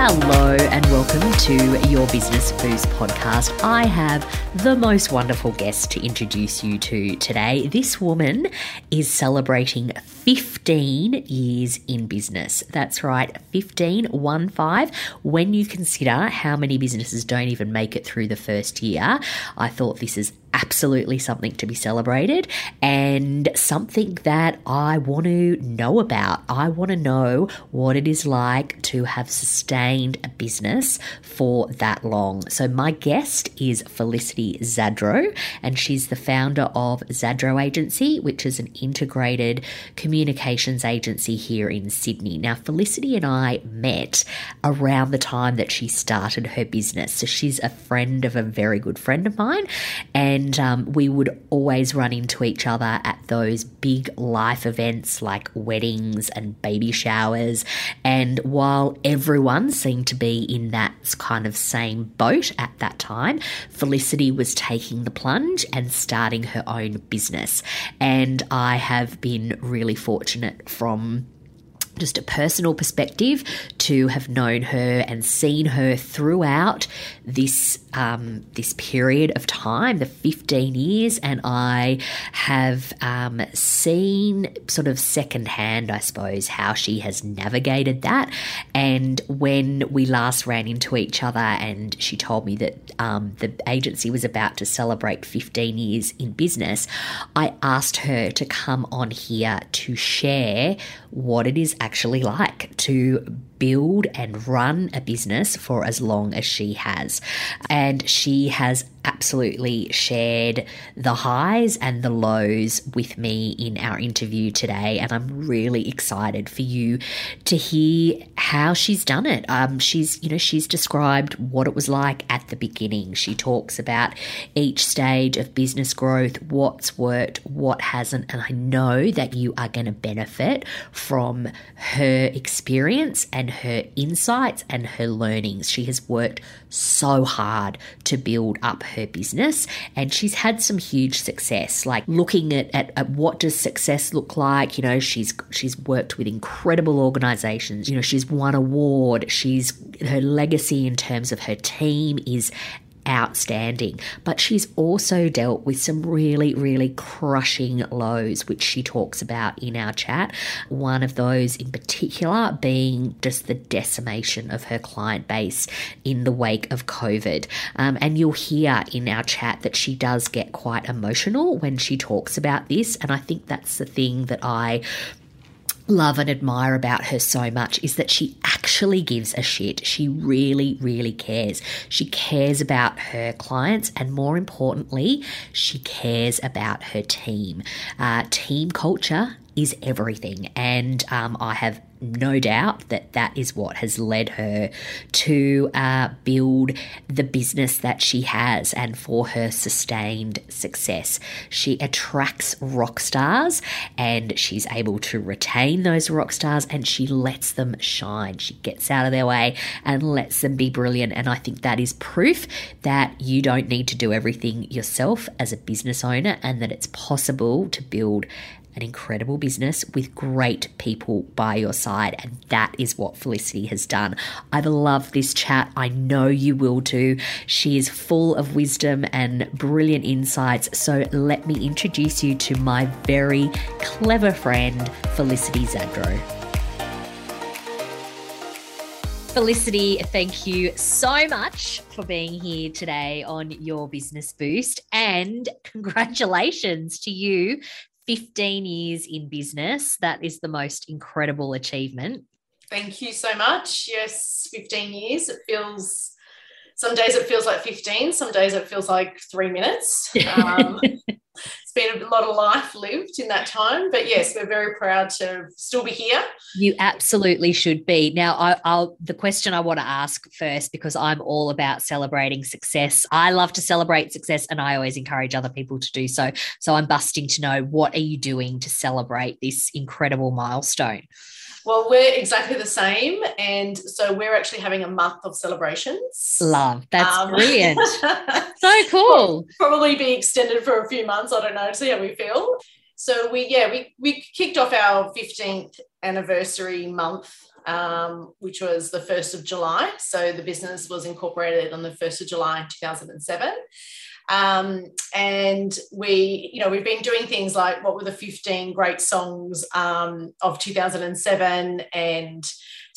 Hello and welcome to your Business Boost podcast. I have the most wonderful guest to introduce you to today. This woman is celebrating 15 years in business. That's right, 15, 1 5. When you consider how many businesses don't even make it through the first year, I thought this is absolutely something to be celebrated and something that I want to know about. I want to know what it is like to have sustained a business for that long. So, my guest is Felicity Zadro, and she's the founder of Zadro Agency, which is an integrated communications agency here in Sydney. Now, Felicity and I met around the time that she started her business. So, she's a friend of a very good friend of mine, and and um, we would always run into each other at those big life events like weddings and baby showers. And while everyone seemed to be in that kind of same boat at that time, Felicity was taking the plunge and starting her own business. And I have been really fortunate from just a personal perspective to have known her and seen her throughout this um, this period of time, the 15 years, and I have um, seen sort of secondhand, I suppose, how she has navigated that. And when we last ran into each other, and she told me that um, the agency was about to celebrate 15 years in business, I asked her to come on here to share what it is actually like to build and run a business for as long as she has. And she has absolutely shared the highs and the lows with me in our interview today. And I'm really excited for you to hear how she's done it. Um, she's, you know, she's described what it was like at the beginning. She talks about each stage of business growth, what's worked, what hasn't. And I know that you are going to benefit from her experience and her insights and her learnings. She has worked so hard to build up her business and she's had some huge success like looking at, at, at, what does success look like? You know she's she's worked with incredible organizations. You know she's won award. She's her legacy in terms of her team is outstanding. But she's also dealt with some really, really crushing lows, which she talks about in our chat. One of those in particular being just the decimation of her client base in the wake of COVID. Um, and you'll hear in our chat that she does get quite emotional when she talks about this. And I think that's the thing that I love and admire about her so much is that she actually gives a shit. She really, really cares. She cares about her clients, and more importantly, she cares about her team. Uh, team culture is everything. And um, I have no doubt that that is what has led her to uh, build the business that she has and for her sustained success. She attracts rock stars and she's able to retain those rock stars and she lets them shine. She gets out of their way and lets them be brilliant. And I think that is proof that you don't need to do everything yourself as a business owner and that it's possible to build an incredible business with great people by your side. And that is what Felicity has done. I've loved this chat. I know you will too. She is full of wisdom and brilliant insights. So let me introduce you to my very clever friend, Felicity Zadro. Felicity, thank you so much for being here today on Your Business Boost. And congratulations to you 15 years in business. That is the most incredible achievement. Thank you so much. Yes, 15 years. It feels, some days it feels like 15, some days it feels like three minutes. Um, been a lot of life lived in that time. But yes, we're very proud to still be here. You absolutely should be. Now, I, will the question I want to ask first, because I'm all about celebrating success. I love to celebrate success, and I always encourage other people to do so. So I'm busting to know what are you doing to celebrate this incredible milestone? Well, we're exactly the same. And so we're actually having a month of celebrations. Love. That's um, brilliant. so cool. Probably be extended for a few months. I don't know, see how we feel. So we, yeah, we, we kicked off our 15th anniversary month, um, which was the 1st of July. So the business was incorporated on the 1st of July 2007. Um, and we, you know, we've been doing things like what were the 15 great songs um, of 2007 and,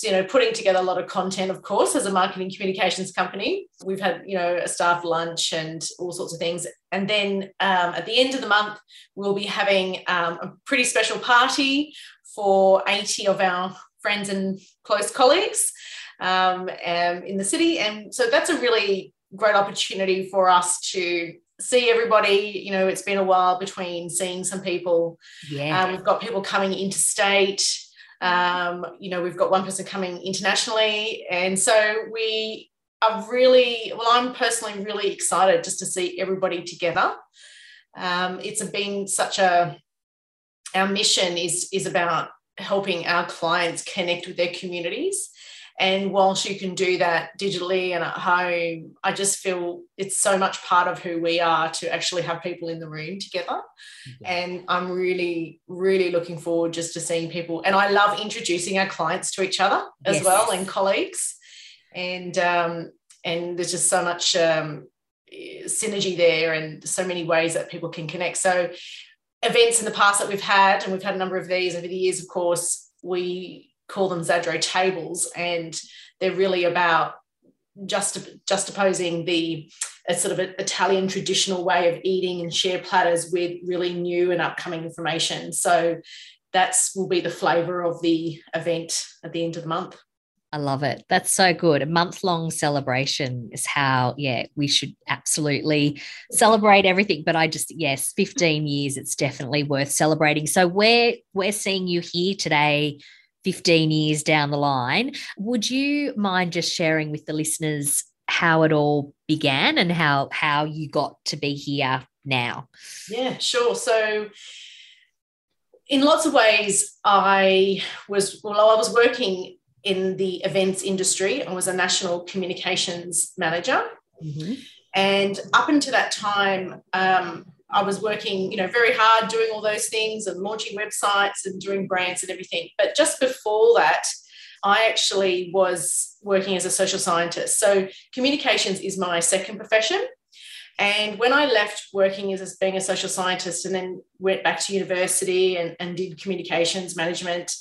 you know, putting together a lot of content, of course, as a marketing communications company. We've had, you know, a staff lunch and all sorts of things. And then um, at the end of the month, we'll be having um, a pretty special party for 80 of our friends and close colleagues um, um, in the city. And so that's a really great opportunity for us to see everybody. You know, it's been a while between seeing some people. Yeah. Um, we've got people coming interstate. Um, you know, we've got one person coming internationally. And so we are really, well, I'm personally really excited just to see everybody together. Um, it's been such a, our mission is, is about helping our clients connect with their communities and whilst you can do that digitally and at home, I just feel it's so much part of who we are to actually have people in the room together. And I'm really, really looking forward just to seeing people. And I love introducing our clients to each other as yes. well and colleagues. And um, and there's just so much um, synergy there and so many ways that people can connect. So events in the past that we've had, and we've had a number of these over the years, of course, we call them Zadro tables, and they're really about just juxtaposing the a sort of a Italian traditional way of eating and share platters with really new and upcoming information. So that's will be the flavour of the event at the end of the month. I love it. That's so good. A month long celebration is how, yeah, we should absolutely celebrate everything. But I just, yes, 15 years, it's definitely worth celebrating. So we're we're seeing you here today 15 years down the line. Would you mind just sharing with the listeners how it all began and how how you got to be here now? Yeah, sure. So in lots of ways, I was well, I was working in the events industry. I was a national communications manager. Mm-hmm. And up until that time, um, I was working, you know, very hard doing all those things and launching websites and doing brands and everything. But just before that, I actually was working as a social scientist. So communications is my second profession. And when I left working as a, being a social scientist and then went back to university and, and did communications management,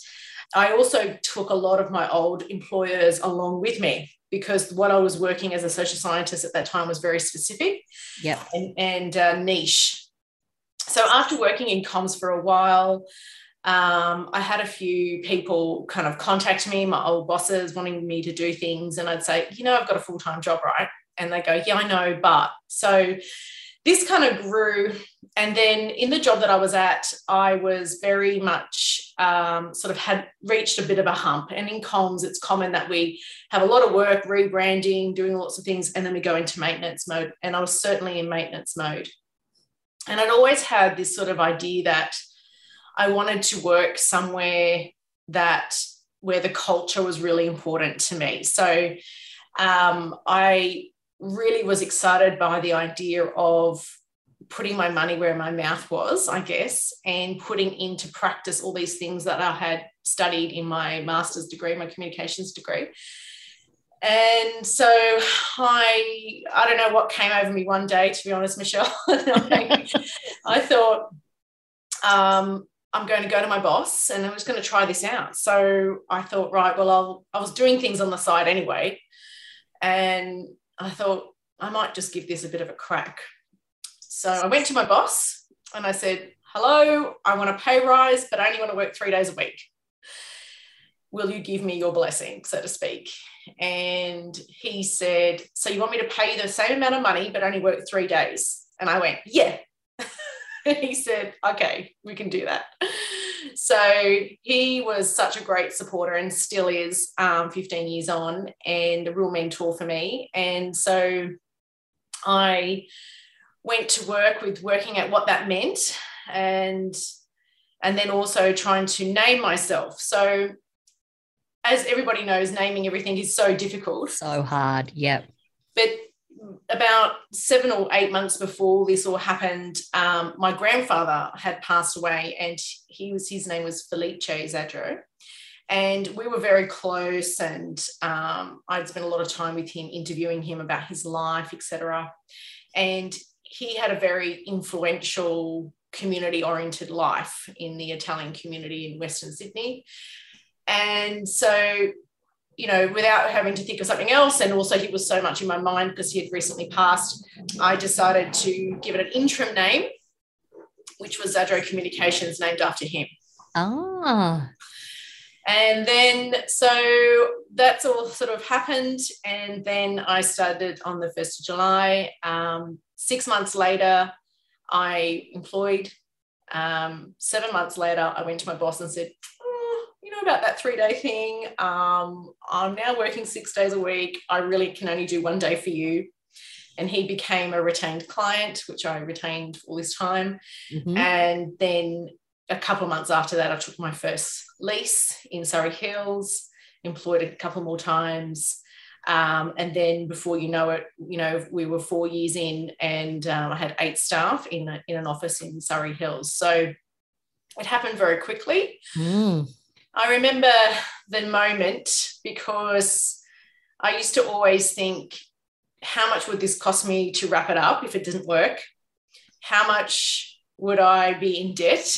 I also took a lot of my old employers along with me because what I was working as a social scientist at that time was very specific yep. and, and uh, niche. So after working in comms for a while, um, I had a few people kind of contact me, my old bosses wanting me to do things. And I'd say, you know, I've got a full time job, right? And they go, yeah, I know, but so this kind of grew. And then in the job that I was at, I was very much um, sort of had reached a bit of a hump. And in comms, it's common that we have a lot of work rebranding, doing lots of things, and then we go into maintenance mode. And I was certainly in maintenance mode. And I'd always had this sort of idea that I wanted to work somewhere that where the culture was really important to me. So um, I really was excited by the idea of putting my money where my mouth was, I guess, and putting into practice all these things that I had studied in my master's degree, my communications degree. And so I, I don't know what came over me one day, to be honest, Michelle. I, I, thought, um, I'm going to go to my boss and I'm just going to try this out. So I thought, right, well, I'll, I was doing things on the side anyway. And I thought I might just give this a bit of a crack. So I went to my boss and I said, Hello, I want a pay rise, but I only want to work three days a week. Will you give me your blessing, so to speak? And he said, So you want me to pay the same amount of money, but only work three days? And I went, Yeah. he said, okay, we can do that. So he was such a great supporter and still is um, 15 years on and a real mentor for me. And so I went to work with working at what that meant and and then also trying to name myself. So as everybody knows, naming everything is so difficult. So hard. Yep. But about seven or eight months before this all happened, um, my grandfather had passed away, and he was his name was Felice Zadro, and we were very close. And um, I'd spent a lot of time with him, interviewing him about his life, etc. And he had a very influential community oriented life in the Italian community in Western Sydney. And so you know, without having to think of something else. And also, he was so much in my mind because he had recently passed. I decided to give it an interim name, which was Zadro Communications, named after him. Ah. And then, so that's all sort of happened. And then I started on the 1st of July. Um, six months later, I employed. Um, seven months later, I went to my boss and said, you know about that three day thing um, i'm now working six days a week i really can only do one day for you and he became a retained client which i retained all this time mm-hmm. and then a couple of months after that i took my first lease in Surry Hills employed a couple more times um, and then before you know it, you know, we were four years in and um, I had eight staff in, a, in an office in Surry Hills. So it happened very quickly. Mm. I remember the moment because I used to always think, how much would this cost me to wrap it up if it didn't work? How much would I be in debt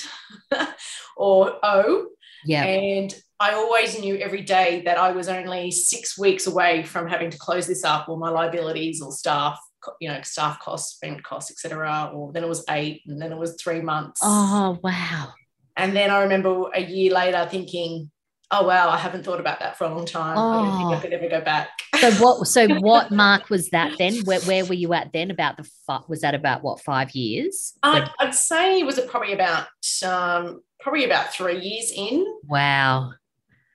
or owe? Yeah. And I always knew every day that I was only six weeks away from having to close this up or my liabilities or staff, you know, staff costs, rent costs, etc. Or then it was eight and then it was three months. Oh, wow. And then I remember a year later thinking, oh wow, I haven't thought about that for a long time. Oh. I don't think I oh. could ever go back. So what? So what mark was that then? Where, where were you at then? About the was that about what five years? I'd, I'd say it was probably about um, probably about three years in. Wow.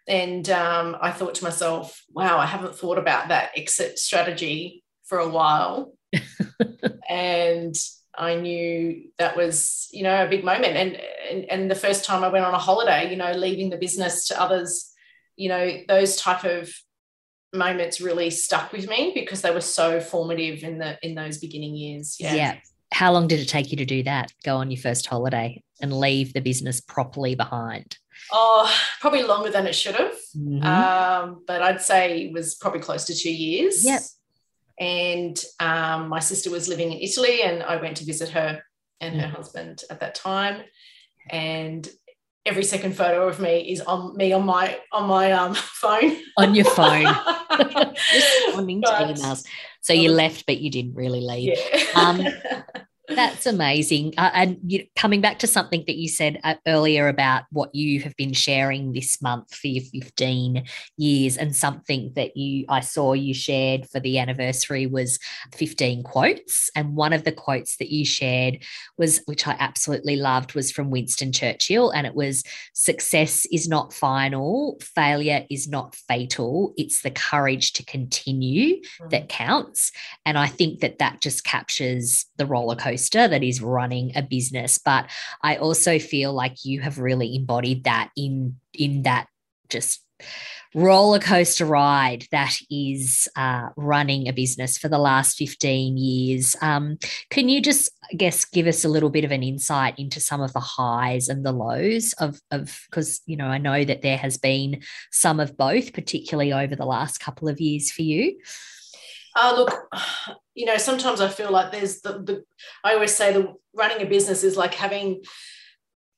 And um, I thought to myself, wow, I haven't thought about that exit strategy for a while. and I knew that was, you know, a big moment. And, and, and the first time I went on a holiday, you know, leaving the business to others, you know, those type of moments really stuck with me because they were so formative in the in those beginning years. Yeah. yeah. How long did it take you to do that? Go on your first holiday and leave the business properly behind? Oh, probably longer than it should have. Mm-hmm. Um, but I'd say it was probably close to two years. Yep and um, my sister was living in Italy, and I went to visit her and her mm. husband at that time. And every second photo of me is on me on my on my um, phone. On your phone, responding to emails. So you left, but you didn't really leave. Yeah. Um, that's amazing. Uh, and you, coming back to something that you said uh, earlier about what you have been sharing this month for your 15 years, and something that you I saw you shared for the anniversary was 15 quotes. And one of the quotes that you shared was, which I absolutely loved, was from Winston Churchill. And it was success is not final, failure is not fatal. It's the courage to continue mm. that counts. And I think that that just captures the roller coaster coaster that is running a business. But I also feel like you have really embodied that in in that just roller coaster ride that is uh, running a business for the last 15 years. Um, can you just, I guess, give us a little bit of an insight into some of the highs and the lows of, because, you know, I know that there has been some of both, particularly over the last couple of years for you? Uh, look, you know, sometimes I feel like there's the, the I always say the running a business is like having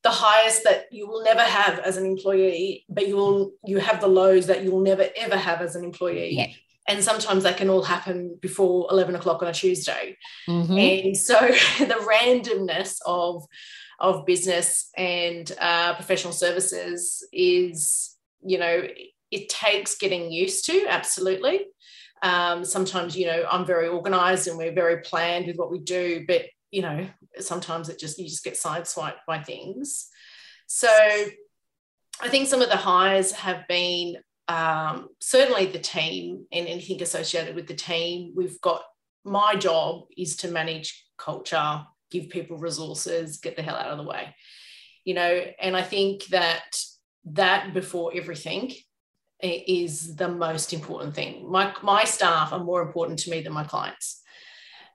the highest that you will never have as an employee, but you will you have the lows that you will never ever have as an employee. Yeah. And sometimes that can all happen before 11 o'clock on a Tuesday. Mm-hmm. And so the randomness of of business and uh, professional services is, you know, it takes getting used to, absolutely. Um, sometimes, you know, I'm very organized and we're very planned with what we do, but you know, sometimes it just you just get sideswiped by things. So I think some of the highs have been um, certainly the team and anything associated with the team. We've got my job is to manage culture, give people resources, get the hell out of the way, you know. And I think that that before everything is the most important thing. My my staff are more important to me than my clients,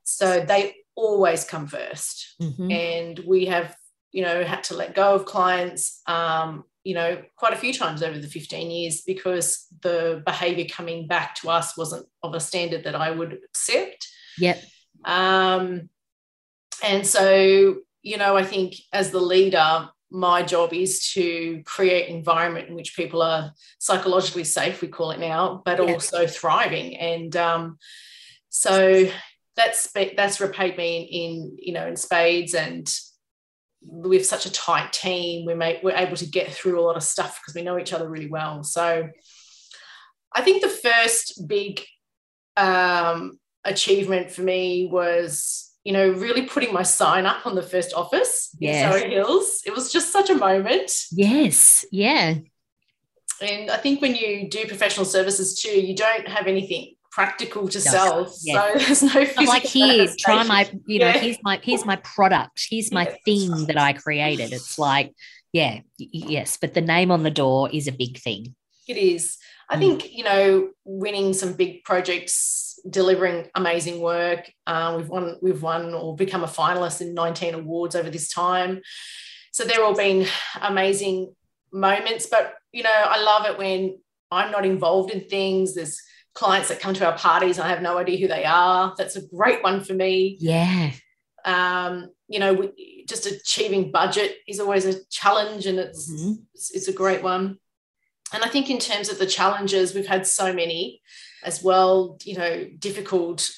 so they always come 1st Mhm. and we have you know had to let go of clients um, you know quite a few times over the 15 years because the behavior coming back to us wasn't of a standard that i would accept Yep. um, and so you know i think as the leader my job is to create an environment in which people are psychologically safe we call it now but Yeah. also thriving. And um, so that's that's repaid me in, in you know in spades. And we have such a tight team. We make we're able to get through a lot of stuff because we know each other really well. So i think the first big um, achievement for me was you know really putting my sign up on the first office Yes. in Surry Hills it was just such a moment Yes. Yeah. and i think when you do professional services too you don't have anything practical to No. sell Yeah. so there's no I'm like, physical here, try my, you know, Yeah. here's my, here's my product. Here's my Yeah. thing that I created. It's like, yeah, yes, but the name on the door is a big thing. It is. I Mm. think, you know, winning some big projects, delivering amazing work. Uh, we've won, we've won or become a finalist in 19 awards over this time. So they're all been amazing moments. But, you know, I love it when I'm not involved in things. There's clients that come to our parties and I have no idea who they are. That's a great one for me. Yeah. Um, you know, we, just achieving budget is always a challenge and it's Mhm. it's, it's a great one. And I think in terms of the challenges, we've had so many as well, you know, difficult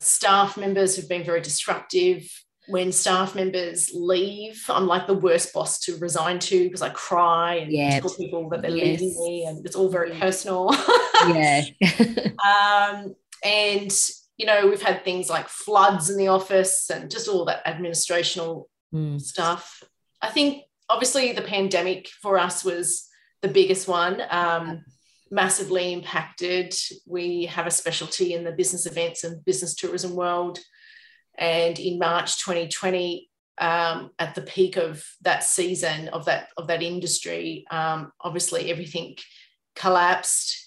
staff members have been very disruptive. When staff members leave, I'm like the worst boss to resign to because I cry and tell people that they're Yes. leaving me and it's all very personal. Yeah. um, and, you know, we've had things like floods in the office and just all that administrational Mm. stuff. I think obviously the pandemic for us was the biggest one, um, massively impacted. We have a specialty in the business events and business tourism world. And in March 2020, um, at the peak of that season of that of that industry, um, obviously everything collapsed.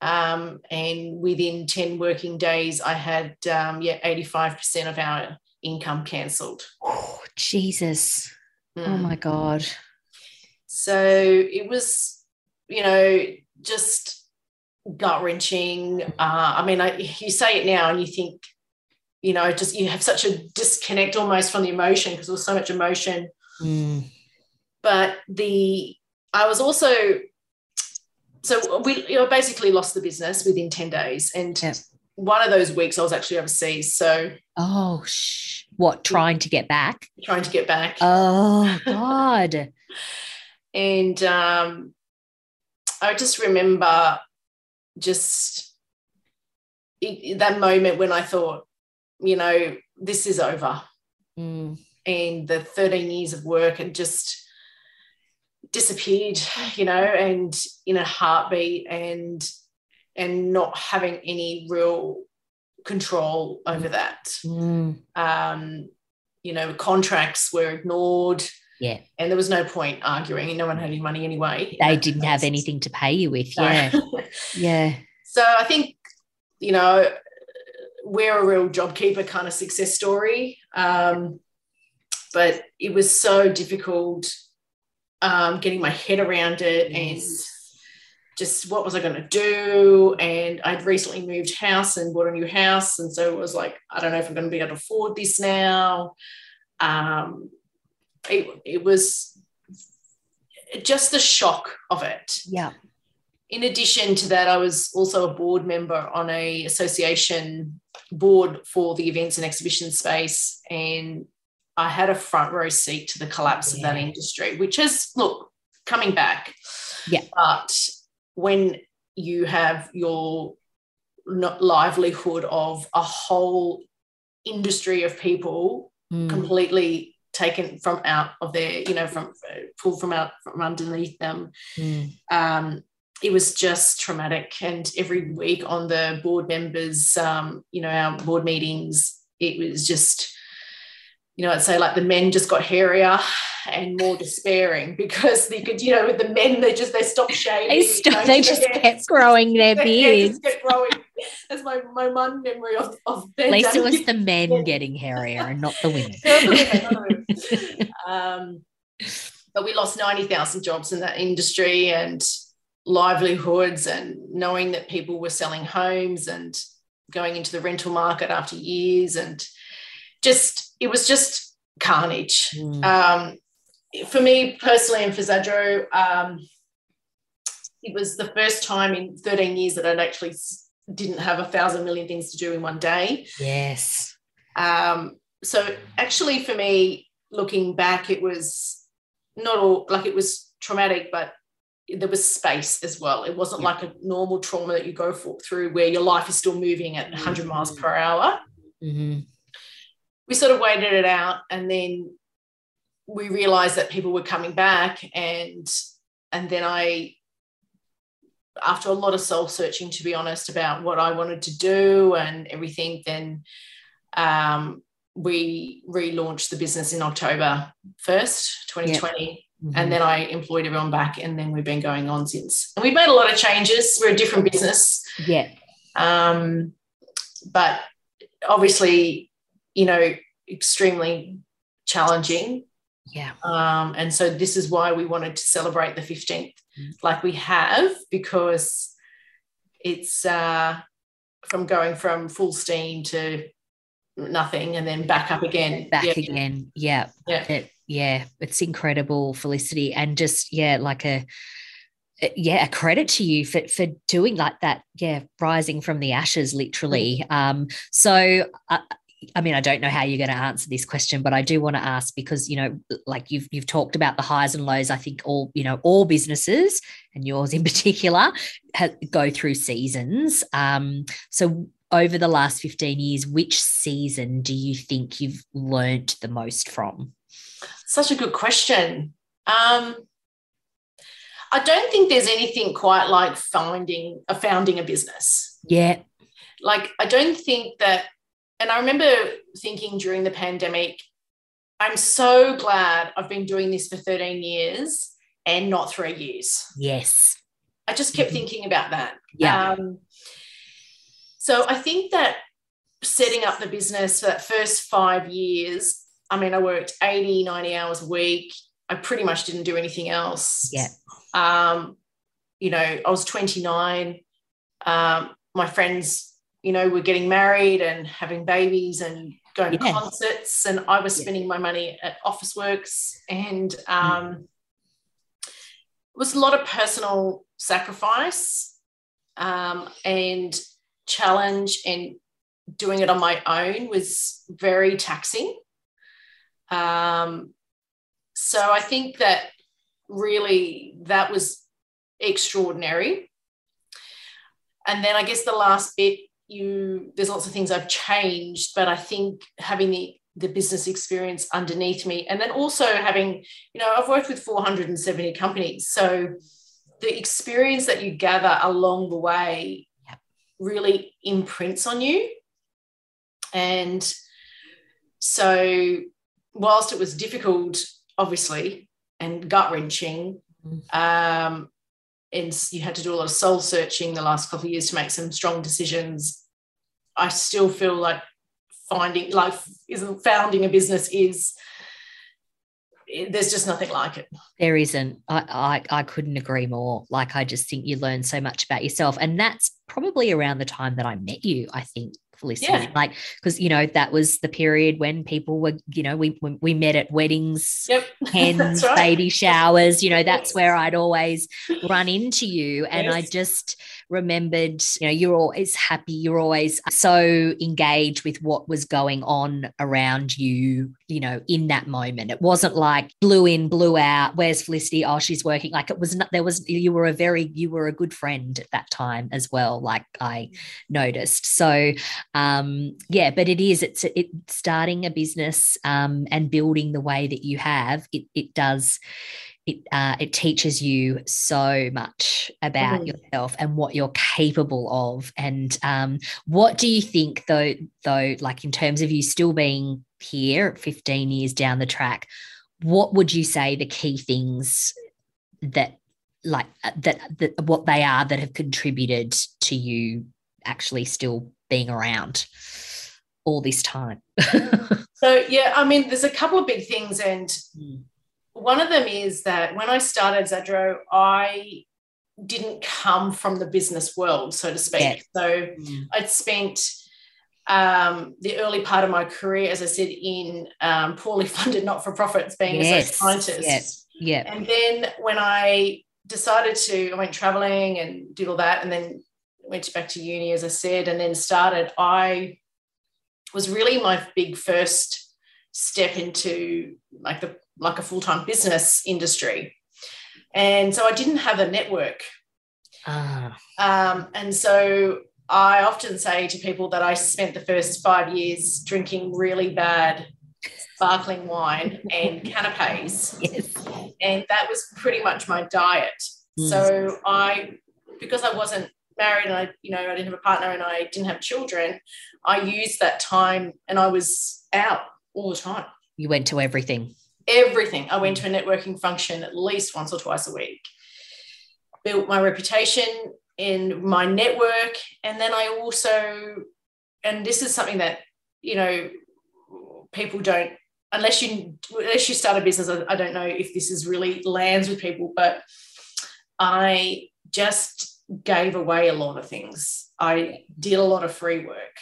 Um, and within 10 working days, I had um, yeah 85% of our income cancelled. Oh, Jesus. Oh Mm. my God. So it was, you know, just gut wrenching. Uh, I mean, I, you say it now and you think, you know, just you have such a disconnect almost from the emotion because there was so much emotion. Mm. But the, I was also, so we you know, basically lost the business within 10 days. And Yep. one of those weeks I was actually overseas. So Oh, sh- what? Trying to get back? trying to get back. Oh, God. And um, I just remember just it, that moment when I thought, you know, this is over. Mm. And the 13 years of work had just disappeared, you know, and in a heartbeat and and not having any real control over that. Mm. Um, you know, contracts were ignored. Yeah. And there was no point arguing. No one had any money anyway. They didn't have anything to pay you with. No. Yeah. Yeah. so I think, you know, we're a real JobKeeper kind of success story. Um, but it was so difficult um, getting my head around it and just what was I going to do? And I'd recently moved house and bought a new house. And so it was like, I don't know if I'm going to be able to afford this now. Um, it, it was just the shock of it. Yeah. In addition to that, I was also a board member on a association board for the events and exhibition space. And I had a front row seat to the collapse of that industry, which is, look, coming back. Yeah. But when you have your livelihood of a whole industry of people mm. completely taken from out of their, you know, from pulled from out from underneath them. Mm. Um, it was just traumatic. And every week on the board members, um, you know, our board meetings, it was just, you know, I'd say like the men just got hairier and more despairing because they could, you know, with the men, they just they stopped shaving. They, stop, you know, they just kept growing their beards. They just kept growing. That's my my one memory of of. At least it was the men getting hairier and not the women. um, but we lost ninety thousand jobs in that industry and livelihoods, and knowing that people were selling homes and going into the rental market after years, and just it was just carnage. Mm. Um, for me personally and for Zadro, um, it was the first time in 13 years that I'd actually didn't have a thousand million things to do in one day. Yes. Um, so actually, for me, looking back, it was not all like it was traumatic, but there was space as well. It wasn't yeah. like a normal trauma that you go for, through where your life is still moving at 100 mm-hmm. miles per hour. Mm-hmm. We sort of waited it out, and then we realized that people were coming back, and and then I after a lot of soul searching, to be honest, about what I wanted to do and everything, then um, we relaunched the business in October 1st, 2020. Yep. Mm-hmm. And then I employed everyone back, and then we've been going on since. And we've made a lot of changes. We're a different business. Yeah. Um, but obviously, you know, extremely challenging. Yeah. Um, and so this is why we wanted to celebrate the 15th like we have because it's uh, from going from full steam to nothing and then back up again back yeah. again yeah yeah it, yeah it's incredible felicity and just yeah like a yeah a credit to you for for doing like that yeah rising from the ashes literally mm. um so uh, I mean, I don't know how you're going to answer this question, but I do want to ask because you know, like you've you've talked about the highs and lows. I think all you know, all businesses and yours in particular go through seasons. Um, so over the last 15 years, which season do you think you've learned the most from? Such a good question. Um, I don't think there's anything quite like finding a founding a business. Yeah. Like I don't think that and I remember thinking during the pandemic, I'm so glad I've been doing this for 13 years and not three years. Yes. I just kept mm-hmm. thinking about that. Yeah. Um, so I think that setting up the business for that first five years, I mean, I worked 80, 90 hours a week. I pretty much didn't do anything else. Yeah. Um, you know, I was 29. Um, my friends you know, we're getting married and having babies and going yeah. to concerts. And I was spending yeah. my money at Officeworks And um, mm. it was a lot of personal sacrifice um, and challenge and doing it on my own was very taxing. Um, so I think that really that was extraordinary. And then I guess the last bit you there's lots of things I've changed, but I think having the the business experience underneath me, and then also having, you know, I've worked with 470 companies, so the experience that you gather along the way really imprints on you. And so, whilst it was difficult, obviously, and gut wrenching, mm. um, and you had to do a lot of soul searching the last couple of years to make some strong decisions. I still feel like finding like isn't founding a business is there's just nothing like it. There isn't. I, I I couldn't agree more. Like I just think you learn so much about yourself, and that's probably around the time that I met you. I think listening yeah. like because you know that was the period when people were you know we we met at weddings yep. hens right. baby showers you know that's yes. where i'd always run into you and yes. i just remembered you know you're always happy you're always so engaged with what was going on around you you know, in that moment. It wasn't like blew in, blew out. Where's Felicity? Oh, she's working. Like it was not. There was. You were a very. You were a good friend at that time as well. Like I noticed. So, um, yeah. But it is. It's it starting a business um, and building the way that you have. It it does it uh, it teaches you so much about mm. yourself and what you're capable of. And um, what do you think, though? Though, like in terms of you still being here, 15 years down the track, what would you say the key things that, like that, that what they are that have contributed to you actually still being around all this time? so yeah, I mean, there's a couple of big things, and. Mm one of them is that when I started Zadro, I didn't come from the business world, so to speak. Yeah. So mm. I'd spent um, the early part of my career, as I said, in um, poorly funded not for profits, being yes. a scientist. Yes. Yeah. And then when I decided to, I went traveling and did all that, and then went back to uni, as I said, and then started. I was really my big first step into like the like a full-time business industry and so i didn't have a network ah. um, and so i often say to people that i spent the first five years drinking really bad sparkling wine and canapes yes. and that was pretty much my diet mm. so i because i wasn't married and i you know i didn't have a partner and i didn't have children i used that time and i was out all the time you went to everything everything. I went to a networking function at least once or twice a week, built my reputation in my network. And then I also, and this is something that, you know, people don't, unless you, unless you start a business, I, I don't know if this is really lands with people, but I just gave away a lot of things. I did a lot of free work.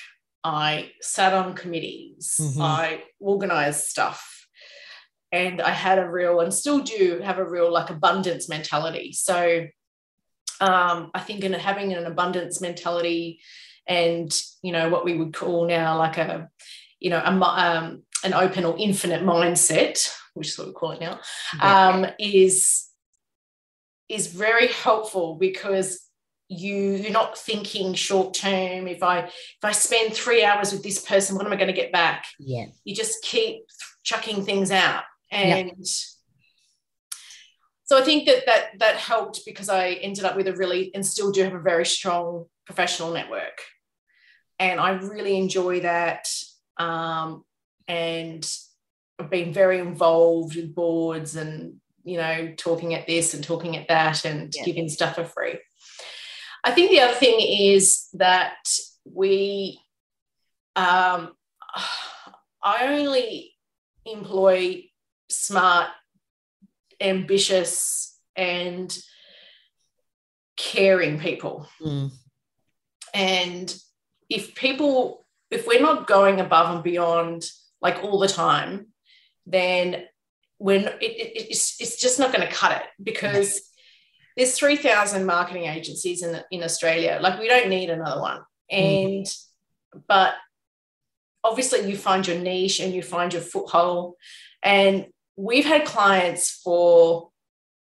I sat on committees. Mm-hmm. I organized stuff and I had a real and still do have a real like abundance mentality. So um, I think in having an abundance mentality and you know what we would call now like a you know a, um, an open or infinite mindset, which is what we call it now, um, is is very helpful because you you're not thinking short term. If i if i spend three hours with this person what am i going to get back? Yeah. You just keep chucking things out. And yep. So I think that that that helped because I ended up with a really and still do have a very strong professional network, and I really enjoy that. Um, and I've been very involved with boards and you know talking at this and talking at that and yep. giving stuff for free. I think the other thing is that we um, I only employ smart, ambitious, and caring people. Mm. And if people, if we're not going above and beyond like all the time, then when it, it, it's, it's just not going to cut it because there's 3,000 marketing agencies in, in Australia. Like we don't need another one. Mm. And, mm. but obviously you find your niche and you find your foothold. And we've had clients for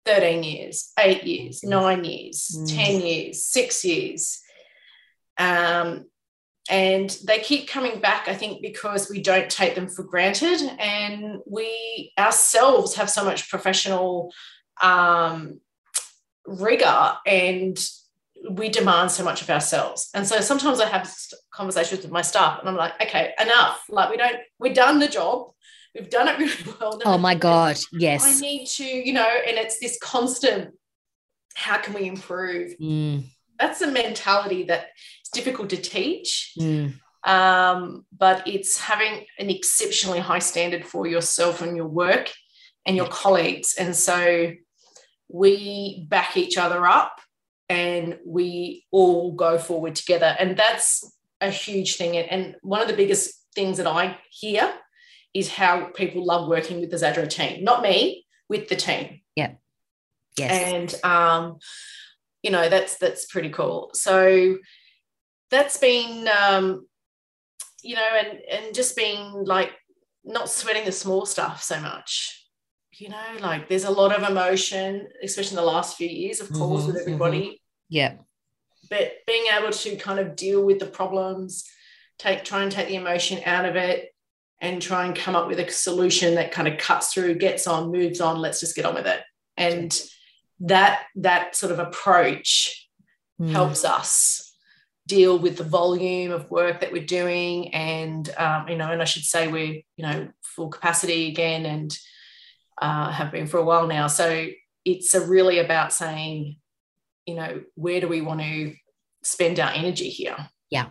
13 years, eight years, nine years, mm. 10 years, six years. Um, and they keep coming back, I think, because we don't take them for granted. And we ourselves have so much professional um, rigor and we demand so much of ourselves. And so sometimes I have conversations with my staff and I'm like, okay, enough. Like we don't, we're done the job we've done it really well. Oh my God. Yes. I need to, you know, and it's this constant, how can we improve? Mm. That's a mentality that it's difficult to teach. Mm. Um, but it's having an exceptionally high standard for yourself and your work and your colleagues. And so we back each other up and we all go forward together. And that's a huge thing. And one of the biggest things that I hear is how people love working with the Zadro team, not me, with the team. Yeah. Yes. And um, you know, that's that's pretty cool. So that's been um, you know, and and just being like not sweating the small stuff so much. You know, like there's a lot of emotion, especially in the last few years, of course, Mhm, with everybody. Yeah. But being able to kind of deal with the problems, take try and take the emotion out of it, and try and come up with a solution that kind of cuts through, gets on, moves on. Let's just get on with it. And that that sort of approach Mm. helps us deal with the volume of work that we're doing and um, you know and i should say we're you know full capacity again and uh, have been for a while now so it's a really about saying you know where do we want to spend our energy here Yeah.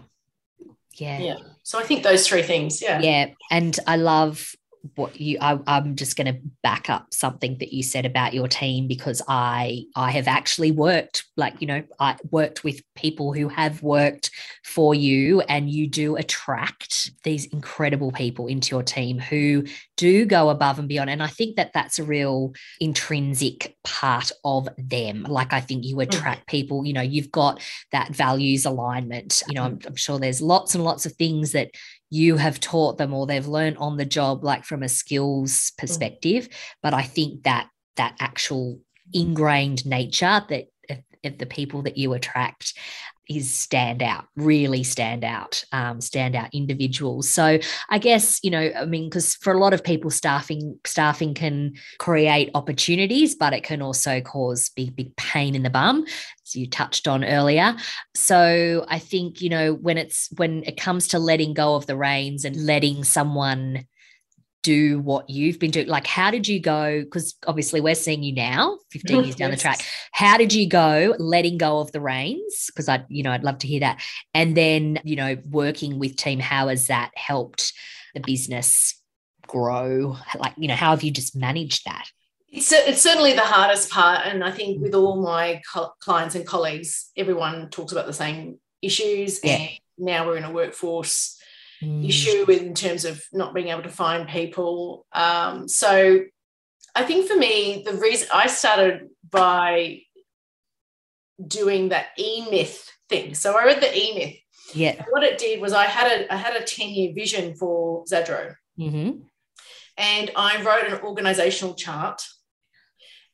Yeah so i think those three things yeah Yeah. And I love what you I, i'm just going to back up something that you said about your team because i i have actually worked like you know i worked with people who have worked for you and you do attract these incredible people into your team who do go above and beyond. And i think that that's a real intrinsic part of them. Like i think you mm. attract people you know you've got that values alignment. You know mm. I'm, I'm sure there's lots and lots of things that you have taught them or they've learned on the job like from a skills mm. perspective but i think that that actual ingrained nature that of, of the people that you attract is stand out really stand out um, stand out individuals. So i guess you know i mean because for a lot of people staffing staffing can create opportunities but it can also cause big big pain in the bum as you touched on earlier. So i think you know when it's when it comes to letting go of the reins and letting someone do what you've been doing like how did you go because obviously we're seeing you now 15 years down the track how did you go letting go of the reins because i you know i'd love to hear that and then you know working with team how has that helped the business grow like you know how have you just managed that It's, it's certainly the hardest part. And I think with all my co- clients and colleagues, everyone talks about the same issues. Yeah. And now we're in a workforce Mm, issue in terms of not being able to find people. Um, so I think for me, the reason I started by doing that E Myth thing. So I read the E Myth. yeah What it did was I had a I had a 10 year vision for Zadro hmm and I wrote an organizational chart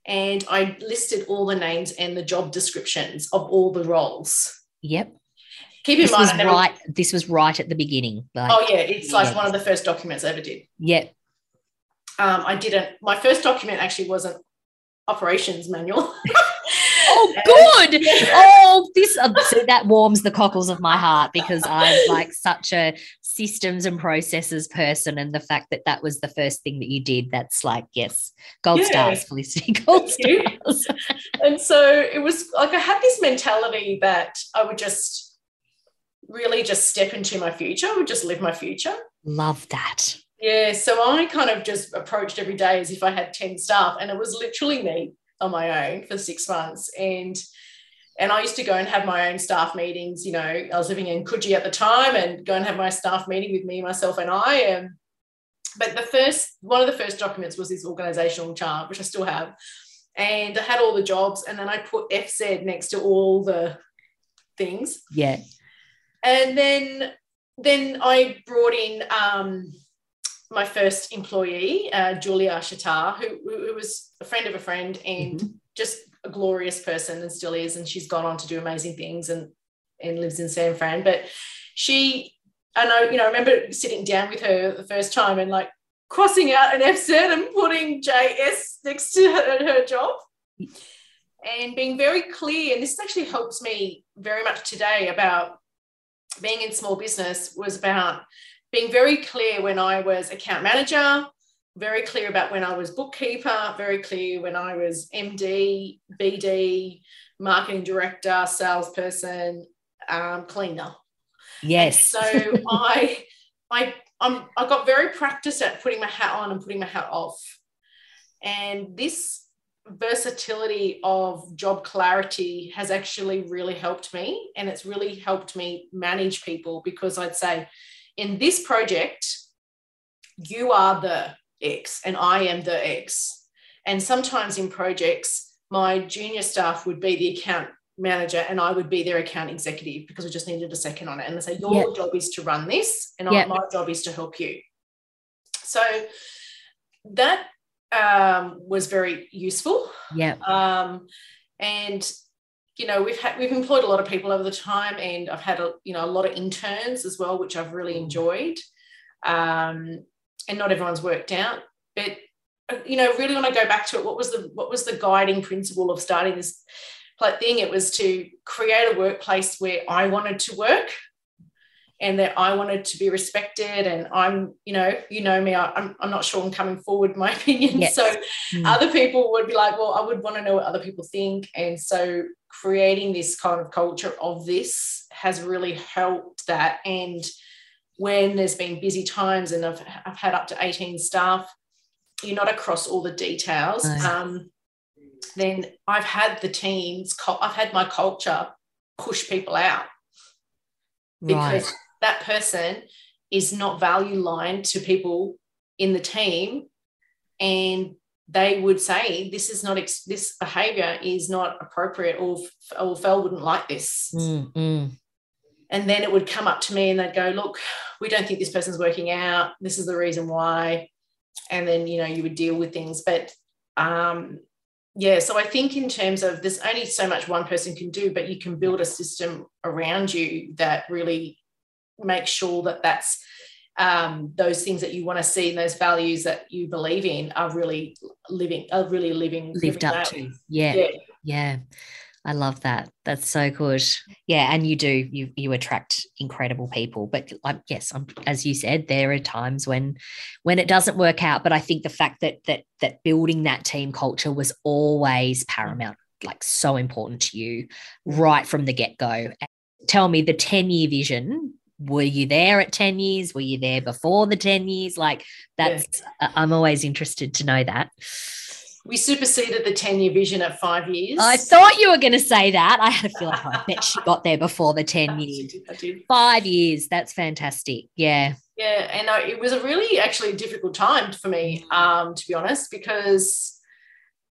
and I listed all the names and the job descriptions of all the roles. yep Keep in this mind, was never, right this was right at the beginning like oh yeah, it's like Yeah. one of the first documents I ever did. yep Um, I didn't. My first document actually wasn't operations manual. Oh, good. Oh, this uh, so that warms the cockles of my heart because I'm like such a systems and processes person, and the fact that that was the first thing that you did, that's like yes, gold Yeah. stars, Felicity, gold Thank stars. and so it was like I had this mentality that I would just really just step into my future, would just live my future. Love that. Yeah, so I kind of just approached every day as if I had 10 staff, and it was literally me on my own for six months. And and I used to go and have my own staff meetings. You know, I was living in Coogee at the time and go and have my staff meeting with me, myself, and I. And but the first one of the first documents was this organizational chart, which I still have. And I had all the jobs, and then I put FZ next to all the things Yeah. And then then I brought in um, my first employee, uh, Julia Shatar, who, who was a friend of a friend and just a glorious person and still is. And she's gone on to do amazing things and and lives in San Fran. But she, and I, you know, I remember sitting down with her the first time and like crossing out an FZ and putting JS next to her, her job and being very clear. And this actually helps me very much today about being in small business was about being very clear when I was account manager, very clear about when I was bookkeeper, very clear when I was MD, BD, marketing director, salesperson, um, cleaner. Yes. So I, I, I'm, I got very practiced at putting my hat on and putting my hat off. And this versatility of job clarity has actually really helped me. And it's really helped me manage people because I'd say, in this project, you are the X and I am the X. And sometimes in projects, my junior staff would be the account manager and I would be their account executive because we just needed a second on it. And they say, Your Yep. job is to run this, and Yep. my job is to help you. So that um, was very useful. Yeah. Um, and you know we've had we've employed a lot of people over the time, and I've had a you know a lot of interns as well, which I've really enjoyed. Um, and not everyone's worked out, but uh, you know really when I go back to it, what was the what was the guiding principle of starting this thing? It was to create a workplace where I wanted to work and that I wanted to be respected. And I'm, you know, you know me, I, am I'm not sure I'm coming forward my opinion. Yes. So mm. other people would be like, well, I would want to know what other people think. And so creating this kind of culture of this has really helped that. And when there's been busy times and I've, I've had up to 18 staff, you're not across all the details. Um, then I've had the teams, I've had my culture push people out because right. That person is not value lined to people in the team and they would say this is not this behavior is not appropriate or or Fel wouldn't like this. Mm-hmm. and then it would come up to me and they'd go look we don't think this person's working out. This is the reason why. And then you know you would deal with things. But um yeah so i think in terms of there's only so much one person can do but you can build a system around you that really makes sure that that's um, those things that you want to see and those values that you believe in are really living are really living lived living up out. to yeah. yeah yeah I love that. That's so good. Yeah, and you do you you attract incredible people. But like yes, I'm, as you said, there are times when when it doesn't work out. But I think the fact that that that building that team culture was always paramount, like so important to you right from the get go. Tell me the ten year vision. Were you there at 10 years? Were you there before the 10 years? Like that's, yeah. I'm always interested to know that we superseded the 10 year vision at five years. I thought you were going to say that. I had a feeling like, I bet she got there before the 10 years. I did, Five years. That's fantastic. Yeah. Yeah. And I, it was a really actually difficult time for me, um, to be honest, because,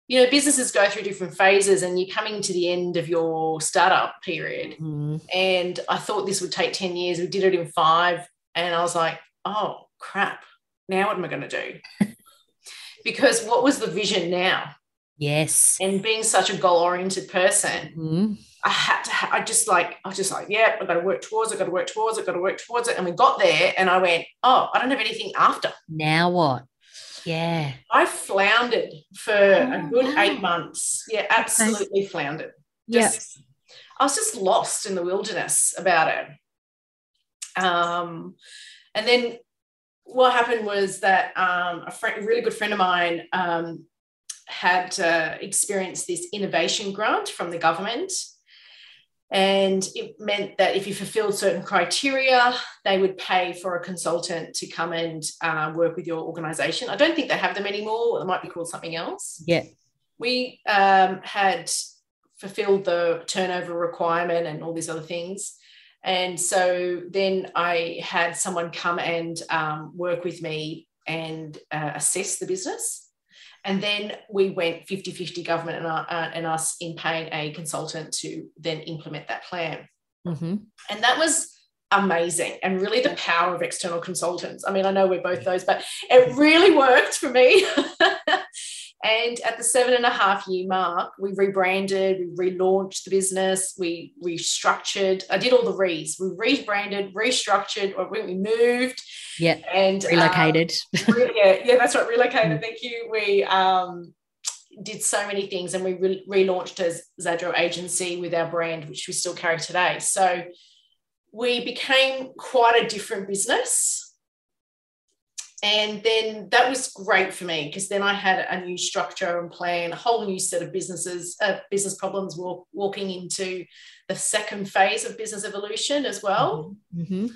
you know, businesses go through different phases and you're coming to the end of your startup period. Mm-hmm. And I thought this would take 10 years. We did it in five. And I was like, oh, crap. Now what am I going to do? because what was the vision now? Yes. And being such a goal oriented person, mm-hmm. I had to, ha- I just like, I was just like, yeah, I've got to work towards it, got to work towards it, got to work towards it. And we got there and I went, oh, I don't have anything after. Now what? Yeah. I floundered for oh, a good wow. eight months. Yeah, absolutely floundered. Just, yep. I was just lost in the wilderness about it. Um, and then what happened was that um, a, friend, a, really good friend of mine um, had uh, experienced this innovation grant from the government. And it meant that if you fulfilled certain criteria, they would pay for a consultant to come and uh, work with your organization. I don't think they have them anymore. It might be called something else. Yeah. We um, had fulfilled the turnover requirement and all these other things. And so then I had someone come and um, work with me and uh, assess the business. And then we went 50 50 government and, uh, and, us in paying a consultant to then implement that plan. Mm-hmm. And that was amazing and really the power of external consultants. I mean, I know we're both those, but it really worked for me. And at the seven and a half year mark, we rebranded, we relaunched the business, we restructured. I did all the re's. We rebranded, restructured, or we moved. Yeah. And relocated. Um, yeah, yeah, that's right. Relocated. Mm. Thank you. We um, did so many things and we re- relaunched as Zadro Agency with our brand, which we still carry today. So we became quite a different business and then that was great for me because then I had a new structure and plan, a whole new set of businesses, uh, business problems walk, walking into the second phase of business evolution as well. Mm-hmm. mm-hmm.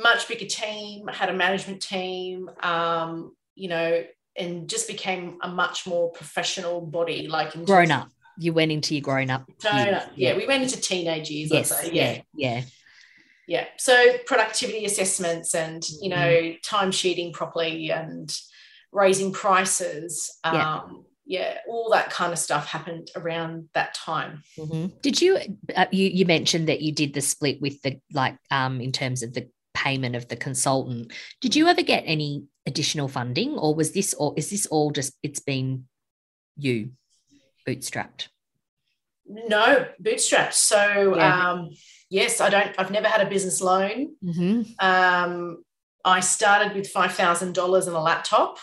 Much bigger team, had a management team, um, you know, and just became a much more professional body, like grown up. You went into your grown up. Grown Yeah. yeah, we went into teenage years. Yes, yeah, yeah yeah so productivity assessments and you know mm-hmm. time sheeting properly and raising prices yeah. um, yeah all that kind of stuff happened around that time mm-hmm. did you uh, you you mentioned that you did the split with the like um in terms of the payment of the consultant. Did you ever get any additional funding, or was this, or is this all just it's been you bootstrapped? No, bootstrapped. So yeah. um, yes, I don't. I've never had a business loan. Mm-hmm. Um, I started with five thousand dollars and a laptop.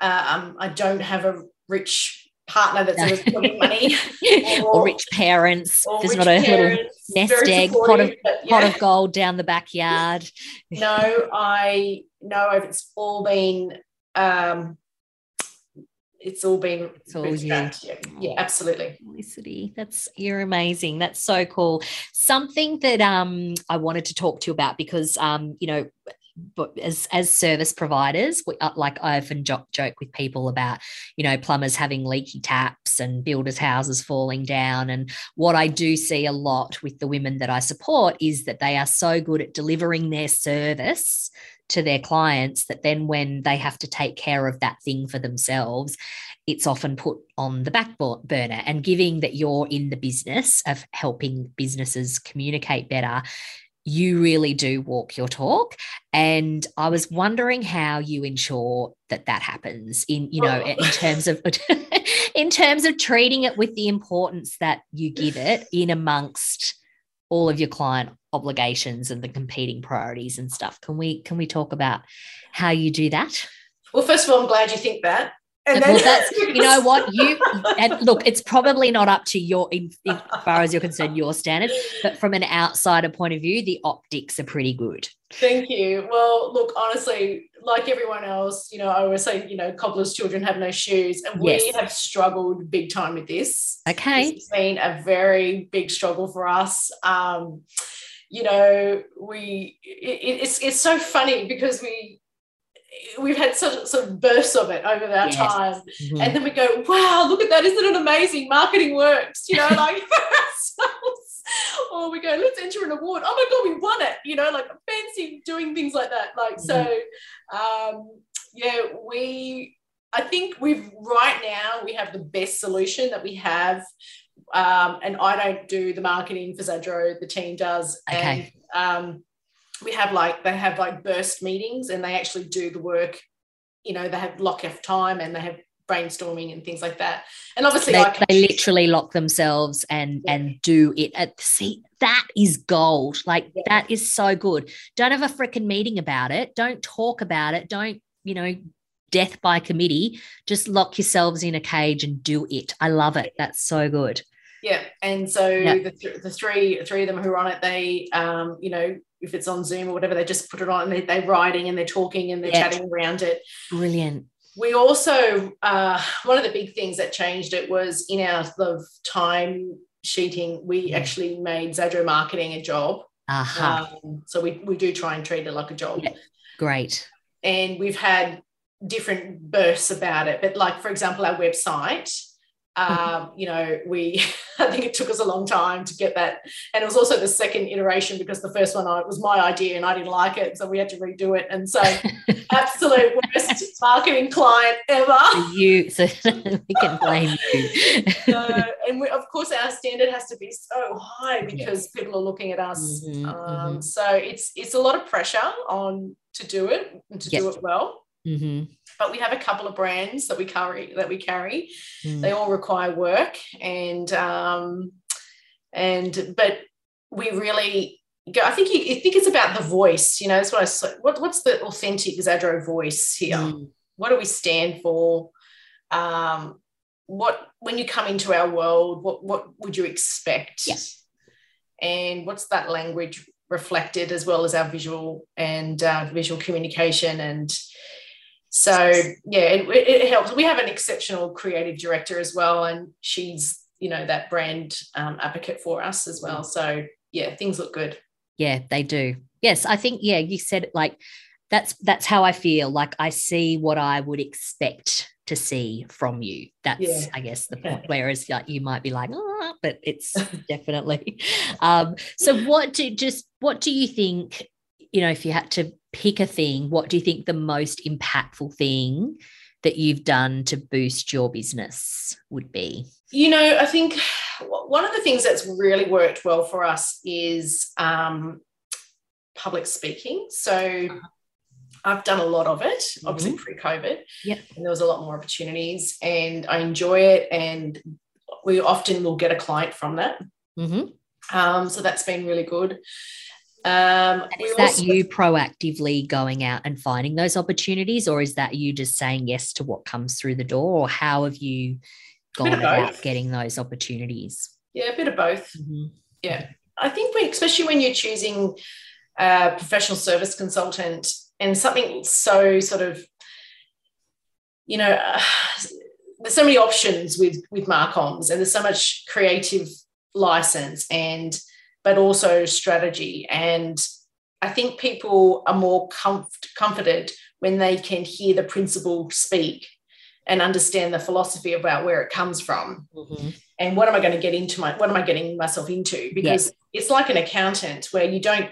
Um, I don't have a rich partner that's always putting money or, or, rich parents. Or There's rich not a parents, little nest egg pot of yeah. pot of gold down the backyard. no, I no, it's all been um, it's all been it's all you. Yeah, yeah, absolutely. Felicity, that's you're amazing. That's so cool. Something that um I wanted to talk to you about because um you know but as as service providers, we, uh, like I often joke, joke with people about, you know, plumbers having leaky taps and builders' houses falling down. And what I do see a lot with the women that I support is that they are so good at delivering their service to their clients that then when they have to take care of that thing for themselves, it's often put on the back burner. And giving that you're in the business of helping businesses communicate better, you really do walk your talk and i was wondering how you ensure that that happens in you know oh. in terms of in terms of treating it with the importance that you give it in amongst all of your client obligations and the competing priorities and stuff. Can we can we talk about how you do that? Well, first of all, I'm glad you think that. And well, that's you know what you and look. It's probably not up to your, in, in, as far as you're concerned, your standards. But from an outsider point of view, the optics are pretty good. Thank you. Well, look, honestly, like everyone else, you know, I always say, you know, cobbler's children have no shoes, and yes. we have struggled big time with this. Okay, it's been a very big struggle for us. Um, you know, we it, it's it's so funny because we we've had such sort of bursts of it over our yes. time. Mm-hmm. And then we go, wow, look at that. Isn't it amazing? Marketing works, you know, like or we go, let's enter an award. Oh my God, we won it, you know, like fancy doing things like that. Like, mm-hmm. so um, yeah, we I think we've right now we have the best solution that we have. Um, and I don't do the marketing for Zadro, the team does. Okay. And um, we have like they have like burst meetings and they actually do the work you know they have lock off time and they have brainstorming and things like that. And obviously they, they literally lock themselves and yeah. and do it at see that is gold. Like yeah. that is so good. Don't have a freaking meeting about it. Don't talk about it. Don't you know death by committee. Just lock yourselves in a cage and do it. I love it. That's so good. Yeah. And so yeah. the, th- the three three of them who are on it they um you know if it's on Zoom or whatever, they just put it on and they, are writing and they're talking and they're yep. chatting around it. Brilliant. We also, uh, one of the big things that changed it was in our the time sheeting, we yeah. actually made Zadro marketing a job. Uh-huh. Um, so we, we do try and treat it like a job. Yeah. Great. And we've had different bursts about it. But like, for example, our website, um, you know, we I think it took us a long time to get that, and it was also the second iteration because the first one I, it was my idea and I didn't like it, so we had to redo it. And so, absolute worst marketing client ever. You, so we can blame you. so, and we, of course, our standard has to be so high because people are looking at us. Mm-hmm, um, mm-hmm. So it's it's a lot of pressure on to do it and to yep. do it well. Mm-hmm. But we have a couple of brands that we carry that we carry. Mm. They all require work, and um, and but we really go. I think you, I think it's about the voice. You know, that's what I. What, what's the authentic Zadro voice here? Mm. What do we stand for? Um, what when you come into our world, what what would you expect? Yes. And what's that language reflected as well as our visual and uh, visual communication and so yeah, it, it, helps. We have an exceptional creative director as well, and she's you know that brand um, advocate for us as well. So yeah, things look good. Yeah, they do. Yes, I think yeah, you said it like that's that's how I feel. Like I see what I would expect to see from you. That's yeah. I guess the point. Whereas like you might be like, oh, but it's definitely. Um, so what do just what do you think? You know, if you had to pick a thing, what do you think the most impactful thing that you've done to boost your business would be? You know, I think one of the things that's really worked well for us is um, public speaking. So I've done a lot of it, obviously mm-hmm. pre-COVID. Yeah. And there was a lot more opportunities and I enjoy it. And we often will get a client from that. Mm-hmm. Um, so that's been really good. Um, is that also, you proactively going out and finding those opportunities, or is that you just saying yes to what comes through the door, or how have you gone about getting those opportunities? Yeah, a bit of both. Mm-hmm. Yeah, I think we, especially when you're choosing a professional service consultant and something so sort of, you know, uh, there's so many options with with Marcoms, and there's so much creative license and but also strategy. And I think people are more comf- comforted when they can hear the principal speak and understand the philosophy about where it comes from. Mm-hmm. And what am I going to get into my what am I getting myself into? Because yes. it's like an accountant where you don't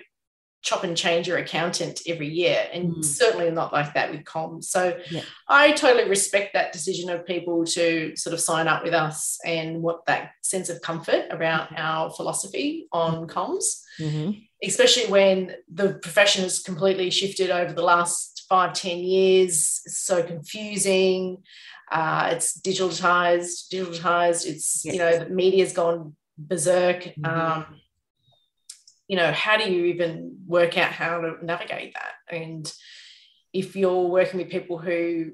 chop and change your accountant every year and mm. certainly not like that with comms so yeah. i totally respect that decision of people to sort of sign up with us and what that sense of comfort about mm-hmm. our philosophy on comms mm-hmm. especially when the profession has completely shifted over the last five ten years it's so confusing uh, it's digitalized digitalized it's yes. you know the media's gone berserk mm-hmm. um, you know, how do you even work out how to navigate that? And if you're working with people who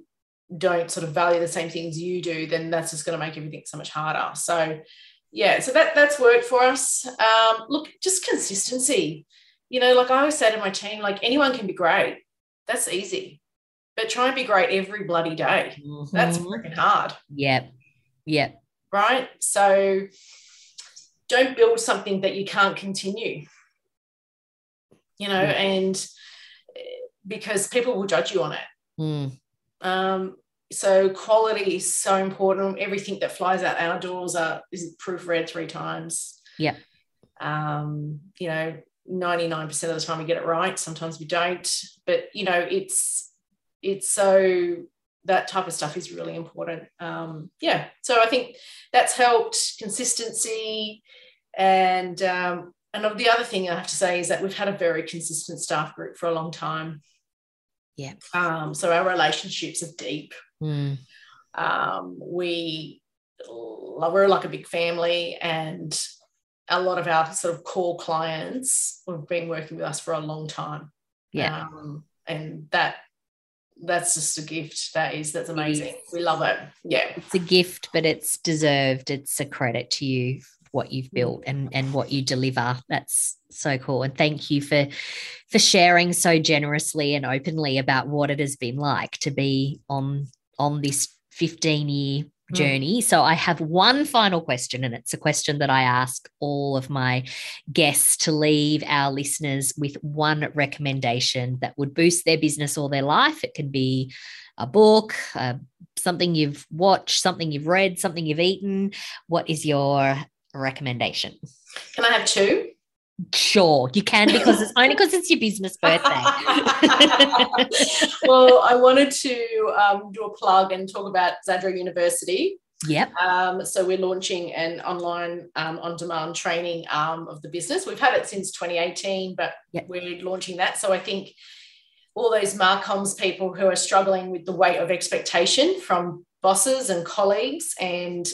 don't sort of value the same things you do, then that's just going to make everything so much harder. So, yeah, so that that's worked for us. Um, look, just consistency. You know, like I always say to my team, like anyone can be great. That's easy, but try and be great every bloody day. Mm-hmm. That's freaking hard. Yep. Yep. Right. So, don't build something that you can't continue you know, and eh, because people will judge you on it. Mm. Um, so quality is so important. Everything that flies out our doors are is proofread three times. Yeah. Um, you know, 99% of the time we get it right. Sometimes we don't. But you know, it's it's so that type of stuff is really important. Um, yeah. So I think that's helped consistency and um, and the other thing I have to say is that we've had a very consistent staff group for a long time. Yeah. Um, so our relationships are deep. Mm. Um, we we're like a big family, and a lot of our sort of core clients have been working with us for a long time. Yeah. Um, and that that's just a gift. That is that's amazing. We love it. Yeah. It's a gift, but it's deserved. It's a credit to you what you've built and and what you deliver that's so cool and thank you for for sharing so generously and openly about what it has been like to be on on this 15 year mm. journey. Mm. So I have one final question, and it's a question that I ask all of my guests to leave our listeners with one recommendation that would boost their business or their life. It can be a book, uh, something you've watched, something you've read, something you've eaten. What is your recommendation? Can I have two? Sure, you can because it's only because it's your business birthday. well, I wanted to um, do a plug and talk about Zadro University. Yep. Um, so we're launching an online um, on-demand training arm of the business. We've had it since 2018, but yep. we're launching that. So I think all those Marcoms people who are struggling with the weight of expectation from bosses and colleagues and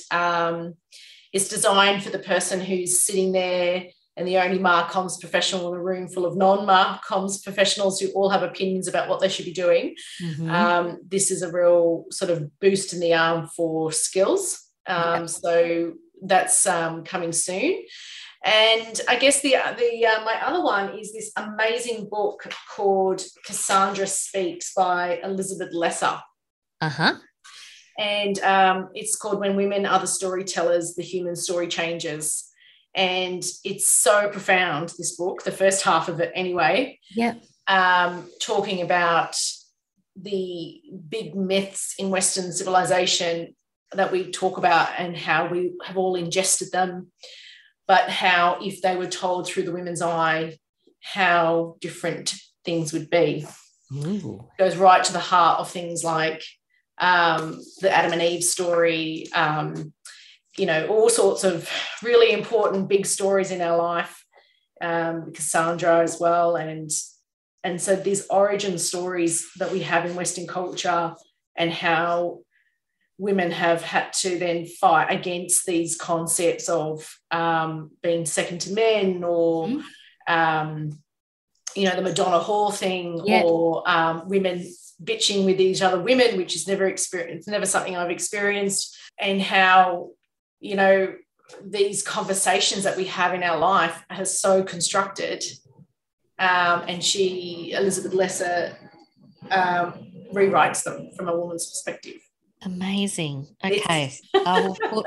it's designed for the person who's sitting there and the only Marcoms professional in a room full of non-Marcoms professionals who all have opinions about what they should be doing. Mm-hmm. Um, this is a real sort of boost in the arm for skills. Um. So that's um, coming soon. And I guess the the uh, my other one is this amazing book called Cassandra Speaks by Elizabeth Lesser. Uh huh and um, it's called When Women Are the Storytellers, The Human Story Changes. And it's so profound, this book, the first half of it anyway. Yeah. Um, talking about the big myths in Western civilization that we talk about and how we have all ingested them, but how if they were told through the women's eye, how different things would be. Ooh. Goes right to the heart of things like um, the Adam and Eve story, um, you know, all sorts of really important big stories in our life um, Cassandra as well, and and so these origin stories that we have in Western culture and how women have had to then fight against these concepts of um, being second to men or mm. um, you know the Madonna whore thing or um, women bitching with these other women which is never experienced never something I've experienced and how you know these conversations that we have in our life are so constructed um, and she Elizabeth Lesser um, rewrites them from a woman's perspective Amazing. Okay. I will put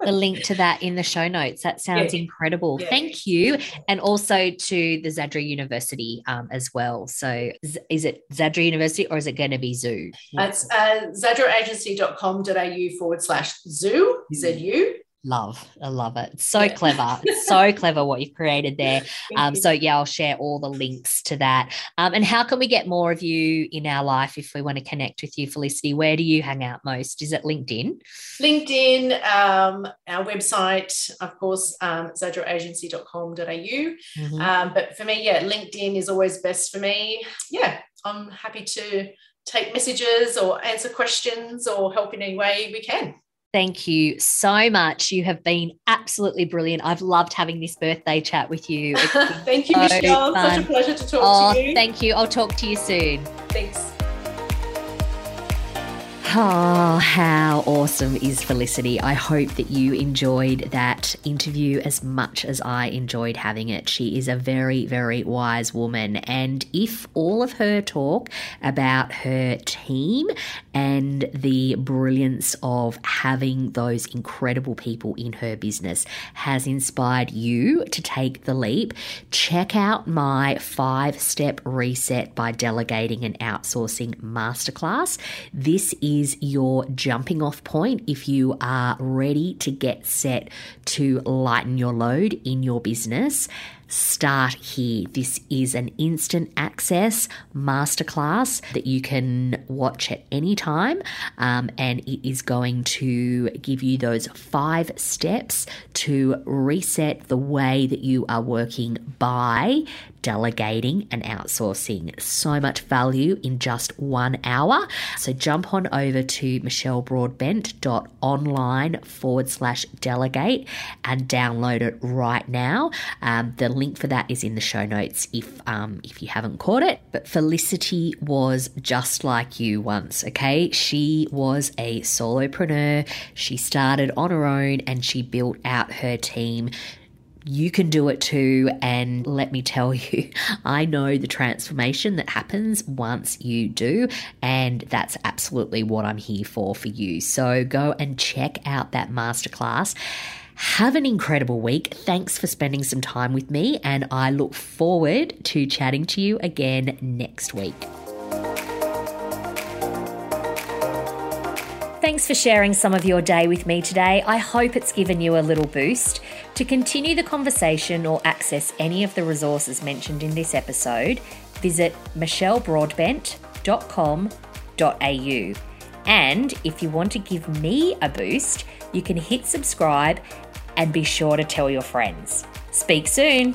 the link to that in the show notes. That sounds yeah. incredible. Yeah. Thank you. And also to the Zadro University um, as well. So is it Zadro University or is it going to be Zoo? It's uh, zadroagency.com.au forward slash zoo, Z-U. Love, I love it. So yeah. clever. So clever what you've created there. Um, so yeah, I'll share all the links to that. Um, and how can we get more of you in our life if we want to connect with you, Felicity? Where do you hang out most? Is it LinkedIn? LinkedIn, um, our website, of course, um, zadroagency.com.au. Mm-hmm. Um, but for me, yeah, LinkedIn is always best for me. Yeah, I'm happy to take messages or answer questions or help in any way we can. Thank you so much. You have been absolutely brilliant. I've loved having this birthday chat with you. thank you, so Michelle. Fun. Such a pleasure to talk oh, to you. Thank you. I'll talk to you soon. Thanks. Oh, how awesome is Felicity? I hope that you enjoyed that interview as much as I enjoyed having it. She is a very, very wise woman. And if all of her talk about her team and the brilliance of having those incredible people in her business has inspired you to take the leap, check out my five step reset by delegating and outsourcing masterclass. This is your jumping off point if you are ready to get set to lighten your load in your business start here. This is an instant access masterclass that you can watch at any time, um, and it is going to give you those five steps to reset the way that you are working by delegating and outsourcing. So much value in just one hour. So jump on over to michellebroadbent.online forward slash delegate and download it right now. Um, the link for that is in the show notes if um, if you haven't caught it. But Felicity was just like you once, okay? She was a solopreneur. She started on her own and she built out her team you can do it too. And let me tell you, I know the transformation that happens once you do. And that's absolutely what I'm here for for you. So go and check out that masterclass. Have an incredible week. Thanks for spending some time with me, and I look forward to chatting to you again next week. Thanks for sharing some of your day with me today. I hope it's given you a little boost. To continue the conversation or access any of the resources mentioned in this episode, visit michellebroadbent.com.au. And if you want to give me a boost, you can hit subscribe and be sure to tell your friends. Speak soon.